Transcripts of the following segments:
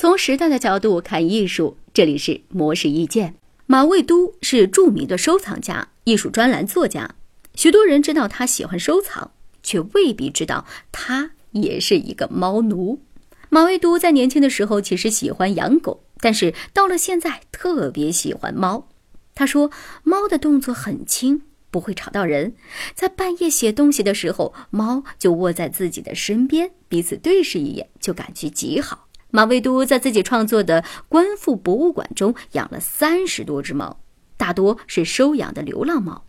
从时代的角度看艺术，这里是模式意见。马未都是著名的收藏家、艺术专栏作家，许多人知道他喜欢收藏，却未必知道他也是一个猫奴。马未都在年轻的时候其实喜欢养狗，但是到了现在特别喜欢猫。他说，猫的动作很轻。不会吵到人，在半夜写东西的时候，猫就卧在自己的身边，彼此对视一眼，就感觉极好。马未都在自己创作的官复博物馆中养了三十多只猫，大多是收养的流浪猫。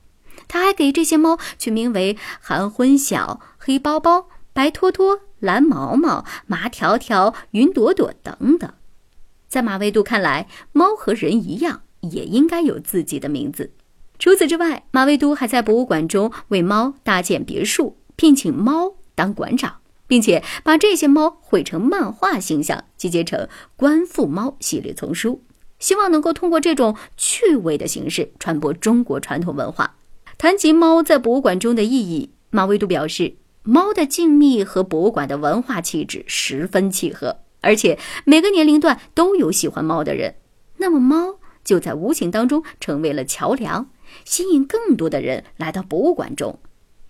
他还给这些猫取名为韩昏晓、黑包包、白托托、蓝毛毛、麻条条、云朵朵等等。在马未都看来，猫和人一样，也应该有自己的名字。除此之外，马未都还在博物馆中为猫搭建别墅，聘请猫当馆长，并且把这些猫绘成漫画形象，集结成《观复猫》系列丛书，希望能够通过这种趣味的形式传播中国传统文化。谈及猫在博物馆中的意义，马未都表示，猫的静谧和博物馆的文化气质十分契合，而且每个年龄段都有喜欢猫的人，那么猫就在无形当中成为了桥梁。吸引更多的人来到博物馆中，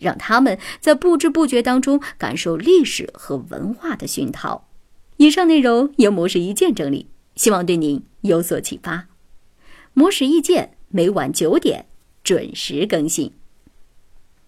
让他们在不知不觉当中感受历史和文化的熏陶。以上内容由模式意见整理，希望对您有所启发。模式意见每晚九点准时更新。